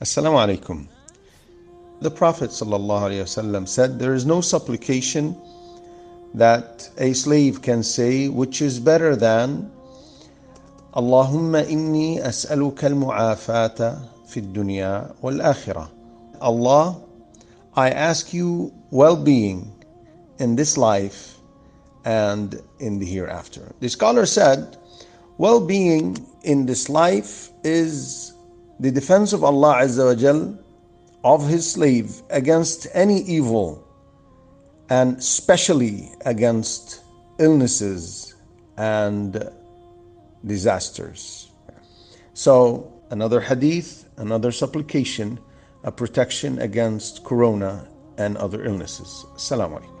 Assalamu alaikum. The Prophet ﷺ said, There is no supplication that a slave can say which is better than Allahumma inni as'aluka al-mu'afata fi dunya wal akhirah. Allah, I ask you well-being in this life and in the hereafter. The scholar said, well-being in this life is the defense of Allah Azza wa Jal of his slave against any evil and especially against illnesses and disasters. So, another hadith, another supplication, a protection against corona and other illnesses. Assalamu alaikum.